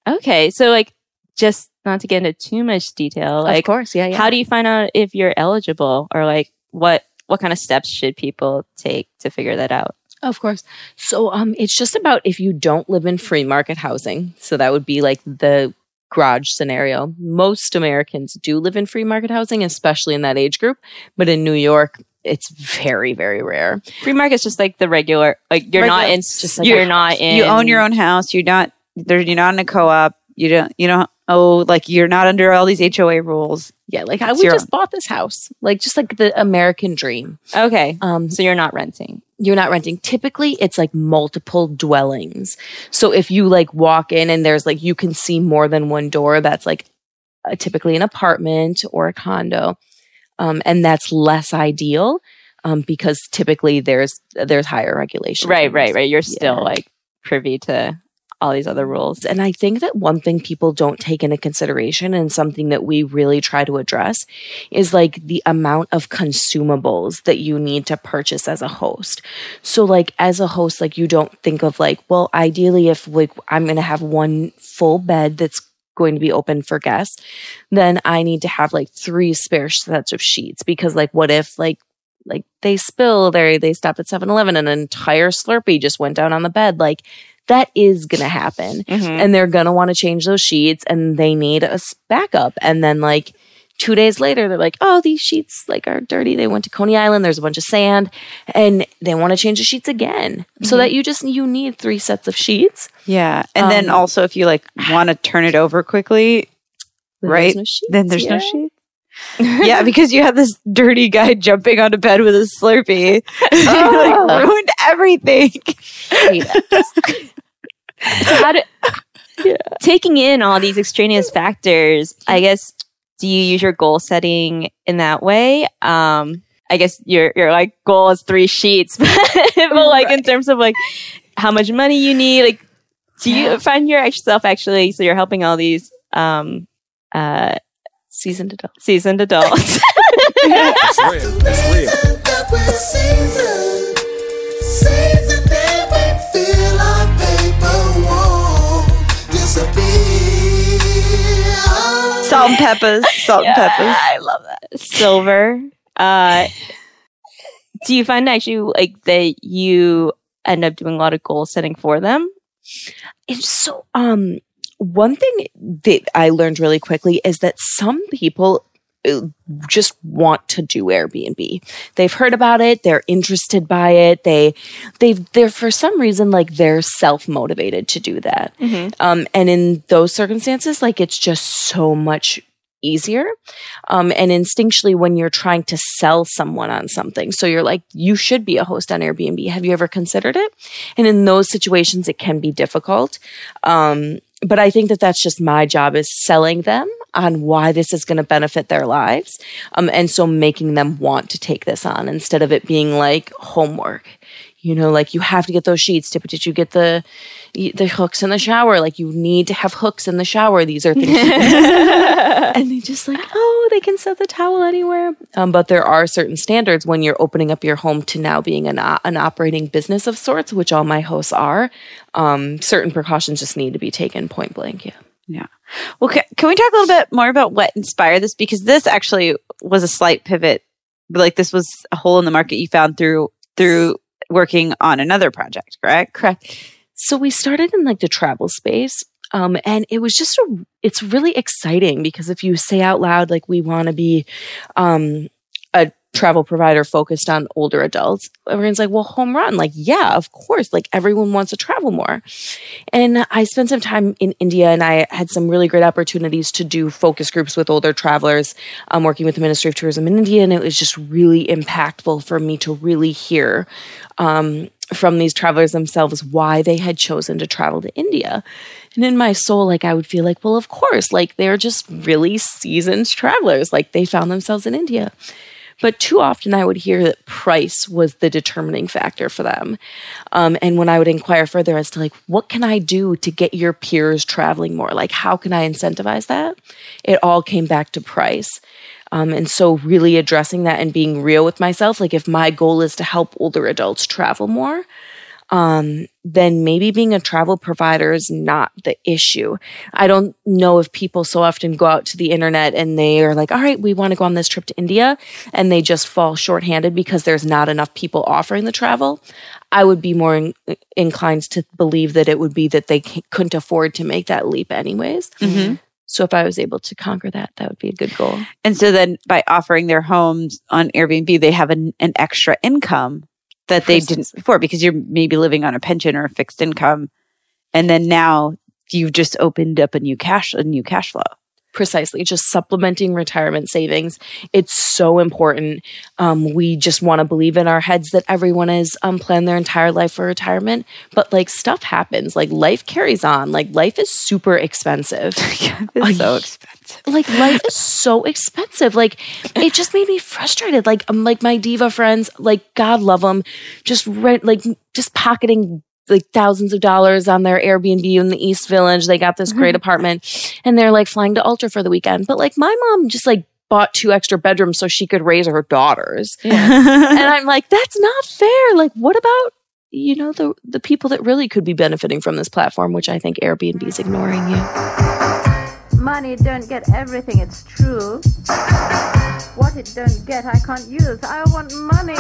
Okay, so like, just not to get into too much detail, like, of course, yeah, yeah. how do you find out if you're eligible, or like, what what kind of steps should people take to figure that out? Of course. So um it's just about if you don't live in free market housing. So that would be like the garage scenario. Most Americans do live in free market housing, especially in that age group, but in New York it's very very rare. Free market's just like the regular, like you're not in, just like you're not in, You own your own house. You're not there. You're not in a co-op. You don't. You don't. Oh, like you're not under all these HOA rules. Yeah, like I we just bought this house. Like just like the American dream. Okay, Um so you're not renting. you're not renting. Typically, it's like multiple dwellings. So if you like walk in and there's like you can see more than one door, that's like uh, typically an apartment or a condo, um, and that's less ideal. um, because typically there's there's higher regulation. Right, right, right. You're still like privy to all these other rules. And I think that one thing people don't take into consideration and something that we really try to address is like the amount of consumables that you need to purchase as a host. So like as a host like you don't think of like well ideally if like I'm going to have one full bed that's going to be open for guests, then I need to have like three spare sets of sheets because like what if like like they spill they they stop at 7-Eleven and an entire Slurpee just went down on the bed like that is going to happen Mm-hmm. and they're going to want to change those sheets and they need a backup and then like 2 days later they're like oh these sheets like are dirty they went to Coney Island there's a bunch of sand and they want to change the sheets again so Mhm. that you just you need three sets of sheets Yeah. And then Um, also if you like want to turn it over quickly, Then right? there's no sheets, then there's no yeah. sheets. <laughs> yeah, because you had this dirty guy <laughs> jumping onto bed with a Slurpee. <laughs> like ruined everything. How do, <laughs> Taking in all these extraneous factors, I guess, do you use your goal setting in that way? Um, I guess your your like goal is three sheets, <laughs> but, like in terms of like how much money you need, like do you find yourself actually so you're helping all these um uh seasoned adults seasoned adults <laughs> It's real. It's real. Salt and peppers. Salt and peppers. I love that. Silver. Uh, do you find actually like that you end up doing a lot of goal setting for them? It's so um one thing that I learned really quickly is that some people just want to do Airbnb. They've heard about it, they're interested by it. They they've they're for some reason like they're self-motivated to do that. Um and in those circumstances like it's just so much easier. Um, and instinctually, when you're trying to sell someone on something, so you're like, you should be a host on Airbnb. Have you ever considered it? And in those situations, it can be difficult. Um, but I think that that's just my job is selling them on why this is going to benefit their lives. Um, and so making them want to take this on instead of it being like homework. You know, like you have to get those sheets. Did, you get the the hooks in the shower? Like you need to have hooks in the shower. These are things. <laughs> <laughs> and they just like, oh, they can set the towel anywhere. Um, but there are certain standards when you're opening up your home to now being an, o- an operating business of sorts, which all my hosts are. Um, certain precautions just need to be taken point blank. Yeah. Yeah. Well, can, can we talk a little bit more about what inspired this? Because this actually was a slight pivot. Like this was a hole in the market you found through through working on another project, correct? Correct. So we started in like the travel space. Um, and it was just a, it's really exciting because if you say out loud, like we want to be, um, a travel provider focused on older adults, everyone's like, well, home run. Like, yeah, of course. Like everyone wants to travel more. And I spent some time in India and I had some really great opportunities to do focus groups with older travelers, um, working with the Ministry of Tourism in India. And it was just really impactful for me to really hear, um, from these travelers themselves why they had chosen to travel to India. And in my soul, like I would feel like, well, of course, like they're just really seasoned travelers. Like they found themselves in India. But too often I would hear that price was the determining factor for them. Um, and when I would inquire further as to like, what can I do to get your peers traveling more? Like, how can I incentivize that? It all came back to price. Um, and so, really addressing that and being real with myself, like if my goal is to help older adults travel more, um, then maybe being a travel provider is not the issue. I don't know if people so often go out to the internet and they are like, all right, we want to go on this trip to India, and they just fall shorthanded because there's not enough people offering the travel. I would be more in, inclined to believe that it would be that they c- couldn't afford to make that leap anyways. Mhm. So if I was able to conquer that, that would be a good goal. And so then by offering their homes on Airbnb, they have an, an extra income that they didn't before because you're maybe living on a pension or a fixed income. And then now you've just opened up a new cash, a new cash flow. Precisely just supplementing retirement savings. It's so important. Um, we just want to believe in our heads that everyone has um, planned their entire life for retirement but like stuff happens. Like life carries on. Like life is super expensive. <laughs> It's so expensive. like life is so expensive. Like it just made me frustrated. Like um, like my diva friends like god love them just rent like just pocketing like thousands of dollars on their Airbnb in the East Village. They got this great mm-hmm. apartment and they're like flying to Ultra for the weekend. But like my mom just like bought two extra bedrooms so she could raise her daughters. <laughs> and I'm like, that's not fair. Like, what about you know the the people that really could be benefiting from this platform, which I think Airbnb is ignoring you. Money don't get everything, it's true. What it don't get, I can't use. I want money.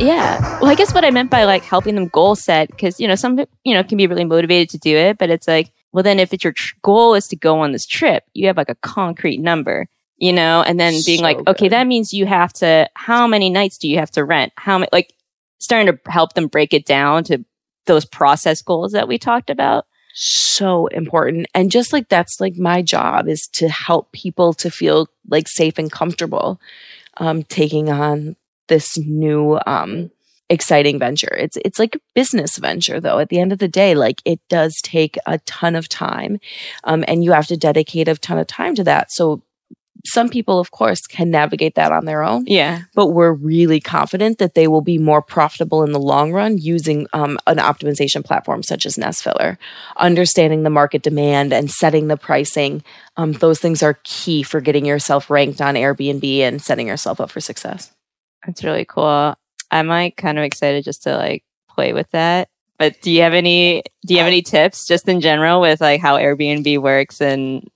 Yeah. Well, I guess what I meant by like helping them goal set, because, you know, some, you know, can be really motivated to do it, but it's like, well, then if it's your tr- goal is to go on this trip, you have like a concrete number, you know, and then being So like, good. okay, that means you have to, how many nights do you have to rent? How many, like starting to help them break it down to those process goals that we talked about. so important and just like that's like my job is to help people to feel like safe and comfortable um taking on this new um exciting venture it's it's like a business venture though at the end of the day like it does take a ton of time um and you have to dedicate a ton of time to that so some people of course can navigate that on their own Yeah. but we're really confident that they will be more profitable in the long run using um, an optimization platform such as Nestfiller. Understanding the market demand and setting the pricing, um, those things are key for getting yourself ranked on Airbnb and setting yourself up for success. That's really cool. I'm like kind of excited just to like play with that. But do you have any do you have any tips just in general with like how Airbnb works and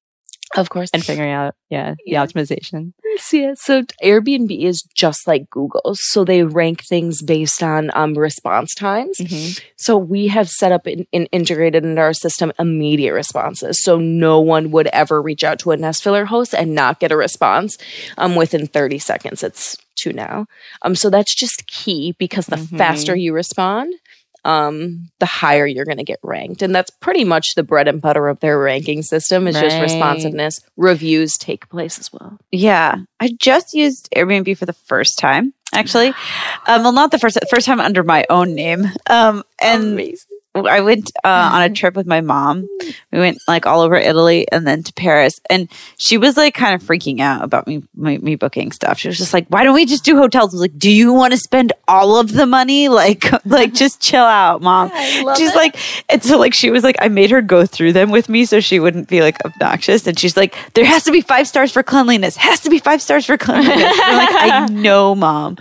Of course. and figuring out yeah, the optimization? Yeah, so Airbnb is just like Google. So they rank things based on um, response times. So we have set up and in, integrated into our system immediate responses. So no one would ever reach out to a Nestfiller host and not get a response um, within 30 seconds. It's two now. Um, so that's just key because the faster you respond, um, the higher you're going to get ranked. And that's pretty much the bread and butter of their ranking system is just responsiveness. Reviews take place as well. Yeah, I just used Airbnb for the first time. Actually, <sighs> um, well, not the first first time under my own name. Um, and I went uh, on a trip with my mom. We went like all over Italy and then to Paris. And she was like kind of freaking out about me me, me booking stuff. She was just like, "Why don't we just do hotels?" I was like, "Do you want to spend all of the money? <laughs> Like, <laughs> like just chill out, mom." she's like, and so like she was like, I made her go through them with me so she wouldn't be like obnoxious. And she's like, "There has to be five stars for cleanliness. Has to be five stars for cleanliness." I'm like, "I <laughs> know, mom."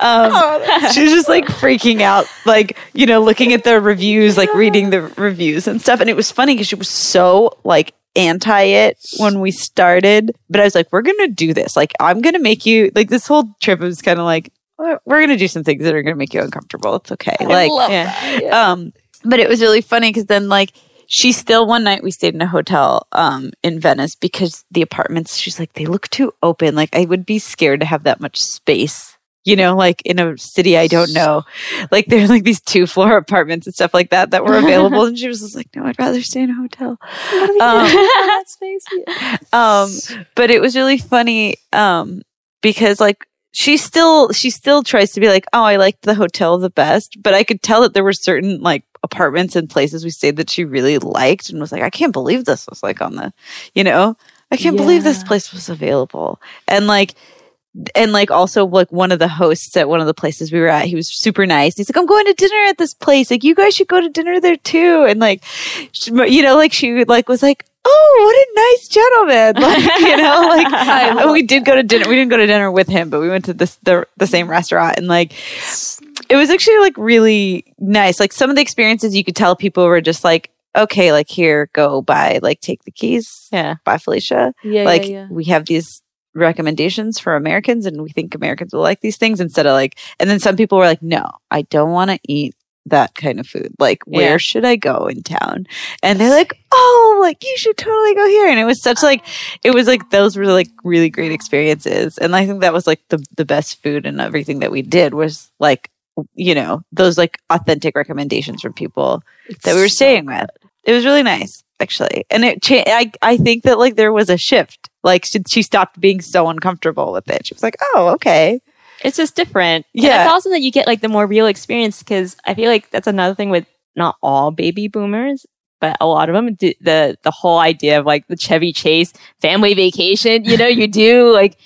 Um, <laughs> she was just like freaking out, like you know, looking at the reviews, like reading the reviews and stuff. And it was funny because she was so like anti it when we started, but I was like, "We're gonna do this. Like, I'm gonna make you like this whole trip was kind of like." "We're- We're gonna do some things that are gonna make you uncomfortable. It's okay. like, love yeah. um, but it was really funny because then like she still one night we stayed in a hotel um in Venice because the apartments she's like they look too open. Like I would be scared to have that much space. You know, like in a city I don't know. Like there's like these two floor apartments and stuff like that that were available. and she was just like, No, I'd rather stay in a hotel. Um, <laughs> um but it was really funny um because like she still she still tries to be like oh i liked the hotel the best but i could tell that there were certain like apartments and places we stayed that she really liked and was like i can't believe this was like on the you know i can't believe this place was available and like and like also like one of the hosts at one of the places we were at he was super nice. He's like i'm going to dinner at this place. Like you guys should go to dinner there too. And like she- you know like she like was like oh what a nice gentleman. <laughs> Like you know like <laughs> and we did go to dinner we didn't go to dinner with him but we went to this the, the same restaurant. And like it was actually like really nice. Like some of the experiences you could tell people were just like okay like here go by like take the keys Yeah. bye felicia. Yeah, like yeah, yeah. we have these recommendations for Americans and we think Americans will like these things instead of like and then some people were like no I don't want to eat that kind of food like where Yeah. should I go in town and they're like oh like you should totally go here and it was such like it was like those were like really great experiences and I think that was like the the best food and everything that we did was like you know those like authentic recommendations from people that we were staying with it was really nice actually. And it, cha- I, I think that like there was a shift. Like she, she stopped being so uncomfortable with it. She was like, oh, okay. It's just different. And Yeah. it's awesome that you get like the more real experience because I feel like that's another thing with not all baby boomers, but a lot of them. d- The the whole idea of like the Chevy Chase family vacation. You know, you do <laughs> like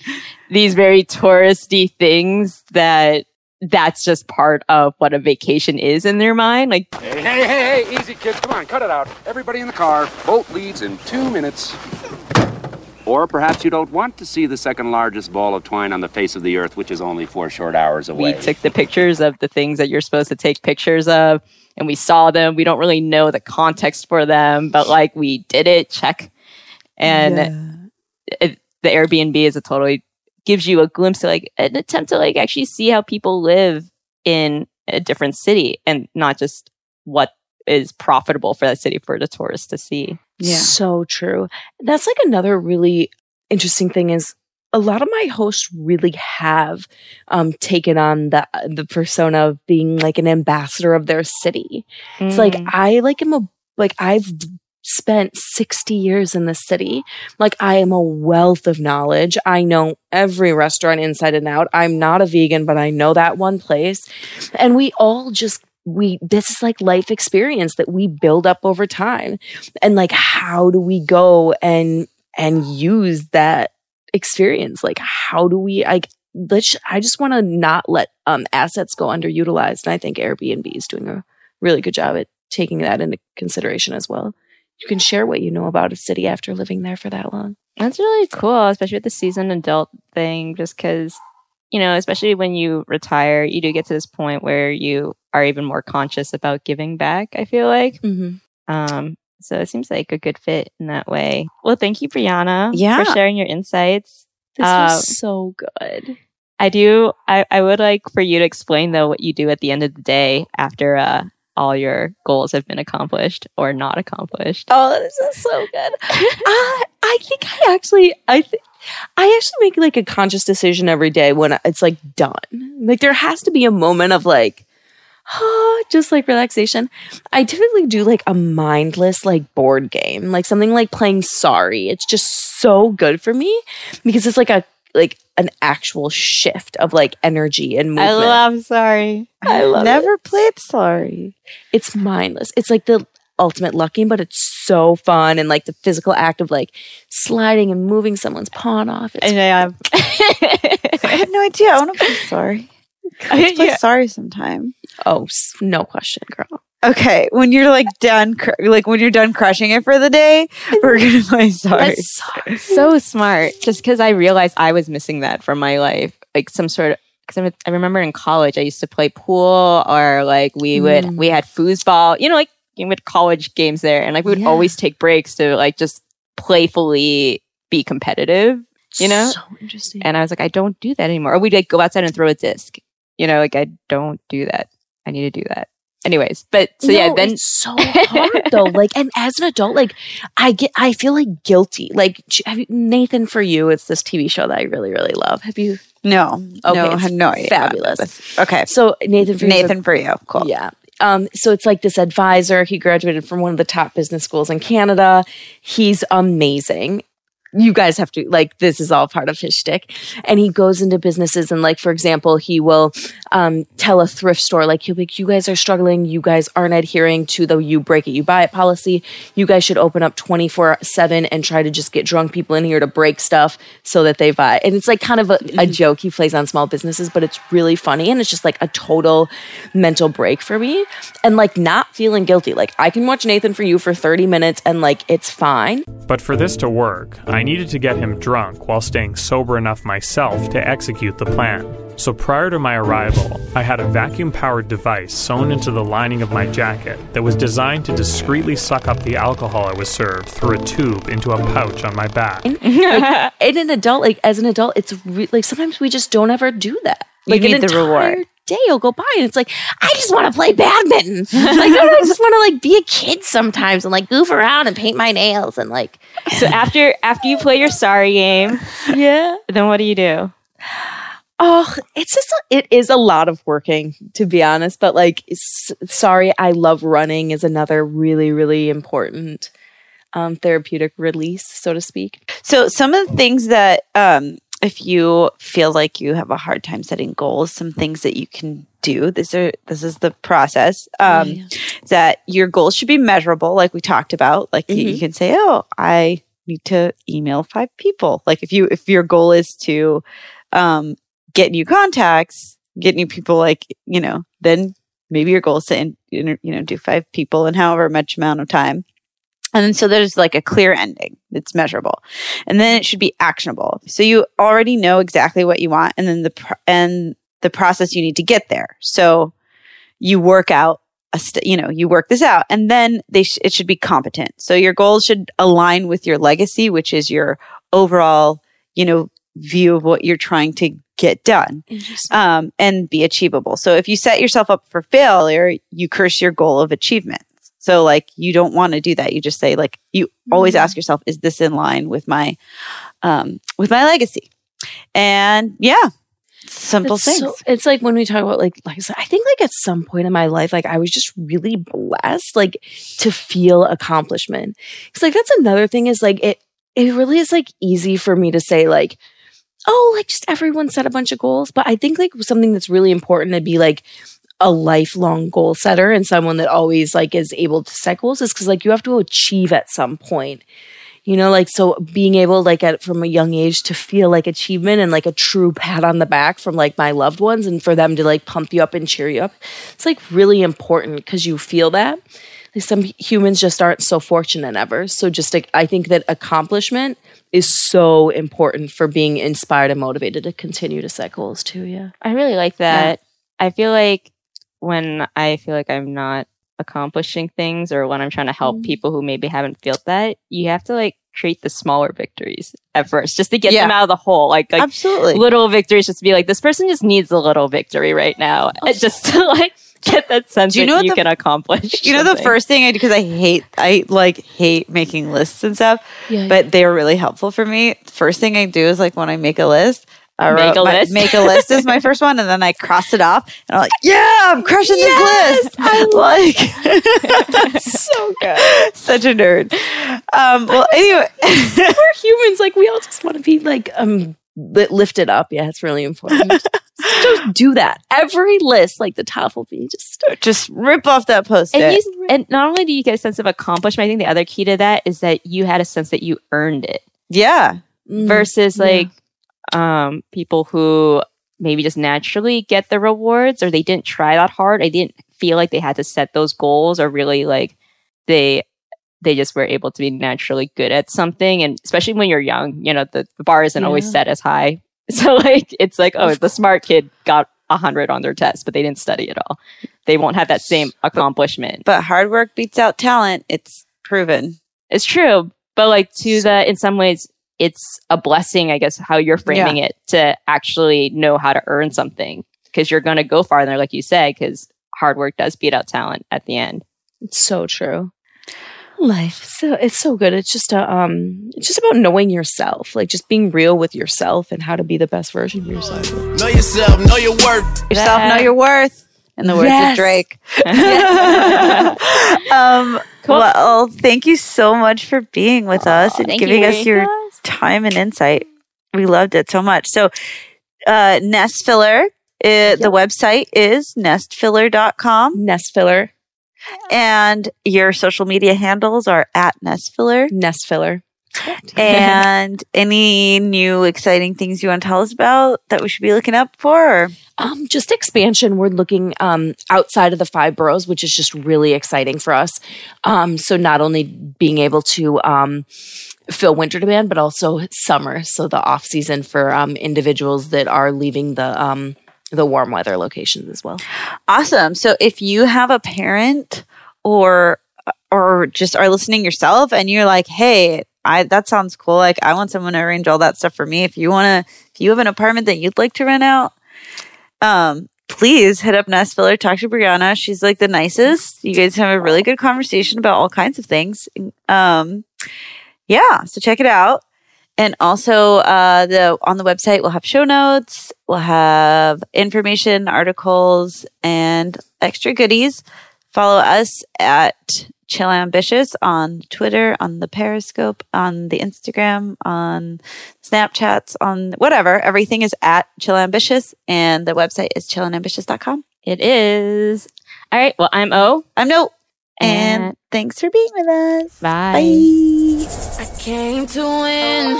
these very touristy things that that's just part of what a vacation is in their mind. Like Hey, hey, hey, hey, easy, kids. Come on, cut it out. Everybody in the car. Boat leaves in two minutes. Or perhaps you don't want to see the second largest ball of twine on the face of the earth, which is only four short hours away. we took the pictures of the things that you're supposed to take pictures of and we saw them. We don't really know the context for them but like we did it check. And it, the airbnb is a totally gives you a glimpse of like an attempt to like actually see how people live in a different city and not just what is profitable for that city for the tourists to see So true. That's like another really interesting thing is a lot of my hosts really have um, taken on the the persona of being like an ambassador of their city. It's like Mm. I like am a like I've spent 60 years in this city. Like I am a wealth of knowledge. I know every restaurant inside and out. I'm not a vegan, but I know that one place. And we all just we this is like life experience that we build up over time. And like how do we go and and use that experience? Like how do we like let's I just want to not let um assets go underutilized. And I think Airbnb is doing a really good job at taking that into consideration as well. You can share what you know about a city after living there for that long. That's really cool, especially with the seasoned adult thing, just because, you know, especially when you retire, you do get to this point where you are even more conscious about giving back, I feel like. Mm-hmm. Um, so it seems like a good fit in that way. Well, thank you, Brianna, Yeah. for sharing your insights. This Um, was so good. I do. I, I would like for you to explain though what you do at the end of the day after uh, all your goals have been accomplished or not accomplished. Oh, this is so good. I <laughs> I think I actually I th- I actually make like a conscious decision every day when it's like done. Like there has to be a moment of like <gasps> just like relaxation. I typically do like a mindless like board game, like something like playing Sorry. It's just so good for me because it's like a like an actual shift of like energy and movement. I love sorry. I love Never it. played Sorry. It's mindless. It's like the ultimate lucking, but it's so fun and like the physical act of like sliding and moving someone's pawn off. It's And <laughs> I have I had no idea. I want to play Sorry. Let's play Yeah. Sorry sometime. oh, no question, girl. Okay, when you're like done, cr- like when you're done crushing it for the day, we're gonna play Sorry. That's so smart. Just because I realized I was missing that from my life, like some sort of. Because I remember in college, I used to play pool, or like we would Mm. we had foosball. You know, like you had college games there, and like we would Yeah. always take breaks to like just playfully be competitive. You know, so interesting. and I was like, I don't do that anymore. Or we'd like go outside and throw a disc. You know, like I don't do that. I need to do that. Anyways, but so yeah, then it's so hard <laughs> though. Like, and as an adult, like I get, I feel like guilty. Like have you, Nathan, for you, it's this TV show that I really, really love. Have you? no, Okay, no, it's no idea. fabulous. Okay, So Nathan, for you, a- Nathan for you. Cool. Yeah. Um, so it's like this advisor. He graduated from one of the top business schools in Canada. He's amazing. You guys have to like this is all part of his shtick. And he goes into businesses and like for example, he will um, tell a thrift store like he'll be like, you guys are struggling, you guys aren't adhering to the you break it, you buy it policy. You guys should open up 24-7 and try to just get drunk people in here to break stuff so that they buy. And it's like kind of a, a joke he plays on small businesses, but it's really funny and it's just like a total mental break for me. And like not feeling guilty. Like I can watch Nathan for you for 30 minutes and like it's fine. But for this to work, I needed to get him drunk while staying sober enough myself to execute the plan. So prior to my arrival, I had a vacuum powered device sewn into the lining of my jacket that was designed to discreetly suck up the alcohol I was served through a tube into a pouch on my back. <laughs> like, in an adult, like as an adult, it's re- like sometimes we just don't ever do that. You Like need the entire reward. Day will go by and it's like I just want to play badminton. <laughs> like I just want to like be a kid sometimes and like goof around and paint my nails and like <laughs> so after after you play your sorry game, yeah. then what do you do? Oh, it's just a, it is a lot of working to be honest. But like, sorry, I love running is another really really important um, therapeutic release, so to speak. So some of the things that um, if you feel like you have a hard time setting goals, some things that you can do. This are this is the process. Um, Yeah. That your goals should be measurable, like we talked about. Like you- you Mhm. can say, "Oh, I need to email five people." Like if you if your goal is to um, get new contacts, get new people, like you know, then maybe your goal is to in, you you know, do five people in however much amount of time. And then so there's like a clear ending that's measurable. And then it should be actionable. So you already know exactly what you want and then the and the process you need to get there. So you work out a st- you know, you work this out and then they sh- it should be competent. So your goals should align with your legacy, which is your overall, you know, view of what you're trying to get done um, and be achievable. So if you set yourself up for failure, you curse your goal of achievement. So like you don't want to do that. You just say like you always Mhm. ask yourself, is this in line with my um, with my legacy? And yeah, simple It's things. so- it's like when we talk about like like I I think like at some point in my life, like I was just really blessed, like to feel accomplishment. Because like that's another thing is like it it really is like easy for me to say like, oh, like just everyone set a bunch of goals. But I think like something that's really important to be like a lifelong goal setter and someone that always like is able to set goals is because like you have to achieve at some point. You know like so being able like at from a young age to feel like achievement and like a true pat on the back from like my loved ones and for them to like pump you up and cheer you up it's like really important because you feel that. Like some humans just aren't so fortunate ever. So just like i think that accomplishment is so important for being inspired and motivated to continue to set goals too yeah. I really like that. I feel like when I feel like I'm not accomplishing things or when I'm trying to help Mm-hmm. people who maybe haven't felt that, you have to like create the smaller victories at first just to get Yeah. them out of the hole. Like, like Absolutely. little victories just to be like, this person just needs a little victory right now. And just to like get that sense Do you know what you the- can accomplish. You know the first thing I do because I hate I like hate making lists and stuff. Yeah. But they are really helpful for me. First thing I do is like when I make a list. I Make a my- list? Make a list is my first one, and then I cross it off, and I'm like, "Yeah, I'm crushing Yes, this list." I <laughs> like, so good. <laughs> Such a nerd. Um, well, anyway, <laughs> we're humans. Like we all just want to be like um lifted up. Yeah, it's really important. just, do that. Every list, like the top will be just just rip off that post. and, you, and not only do you get a sense of accomplishment, I think the other key to that is that you had a sense that you earned it. Yeah. Versus yeah. Um, people who maybe just naturally get the rewards or they didn't try that hard. I didn't feel like they had to set those goals or really like they they just were able to be naturally good at something. And especially when you're young, you know, the, the bar isn't always set as high. <laughs> So like it's like, oh, the smart kid got a hundred on their test, but they didn't study at all. They won't have that same accomplishment. But hard work beats out talent. It's proven. It's true. But like to the in some ways it's a blessing, I guess, how you're framing Yeah. it to actually know how to earn something. Because you're gonna go farther, like you said, because hard work does beat out talent at the end. It's so true. Life, so it's so good. It's just a um, it's just about knowing yourself, like just being real with yourself and how to be the best version of yourself. Know yourself, know your worth. Yourself, know your worth. In the words Yes. of Drake. <laughs> <laughs> um, Well, thank you so much for being with us and thank you, giving us your time and insight. We loved it so much. So, uh, Nest Filler, uh, the website is nestfiller.com. Nest Filler. And your social media handles are at Nest Filler. Nest Filler. <laughs> and any new exciting things you want to tell us about that we should be looking up for? Um, just expansion. We're looking um, outside of the five boroughs, which is just really exciting for us. Um, so not only being able to um, fill winter demand, but also summer. So the off season for um, individuals that are leaving the um, the warm weather locations as well. Awesome. So if you have a parent or or just are listening yourself and you're like, "Hey, I that sounds cool. Like I want someone to arrange all that stuff for me." If you want to if you have an apartment that you'd like to rent out, um please hit up Nest Filler, talk to Brianna. She's like the nicest. You guys have a really good conversation about all kinds of things. Um yeah, so check it out. And also, uh, the on the website we'll have show notes, we'll have information, articles, and extra goodies Follow us at Chill Ambitious on Twitter, on the Periscope, on the Instagram, on Snapchats, on whatever. Everything is at Chill Ambitious, and the website is chillandambitious.com. It is. All right. Well, I'm O. I'm No. And, thanks for being with us. Bye. Bye. I came to win,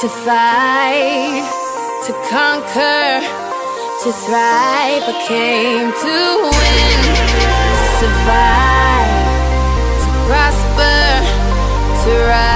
to fight, to conquer, to thrive. I came to win, to survive, to prosper, to rise.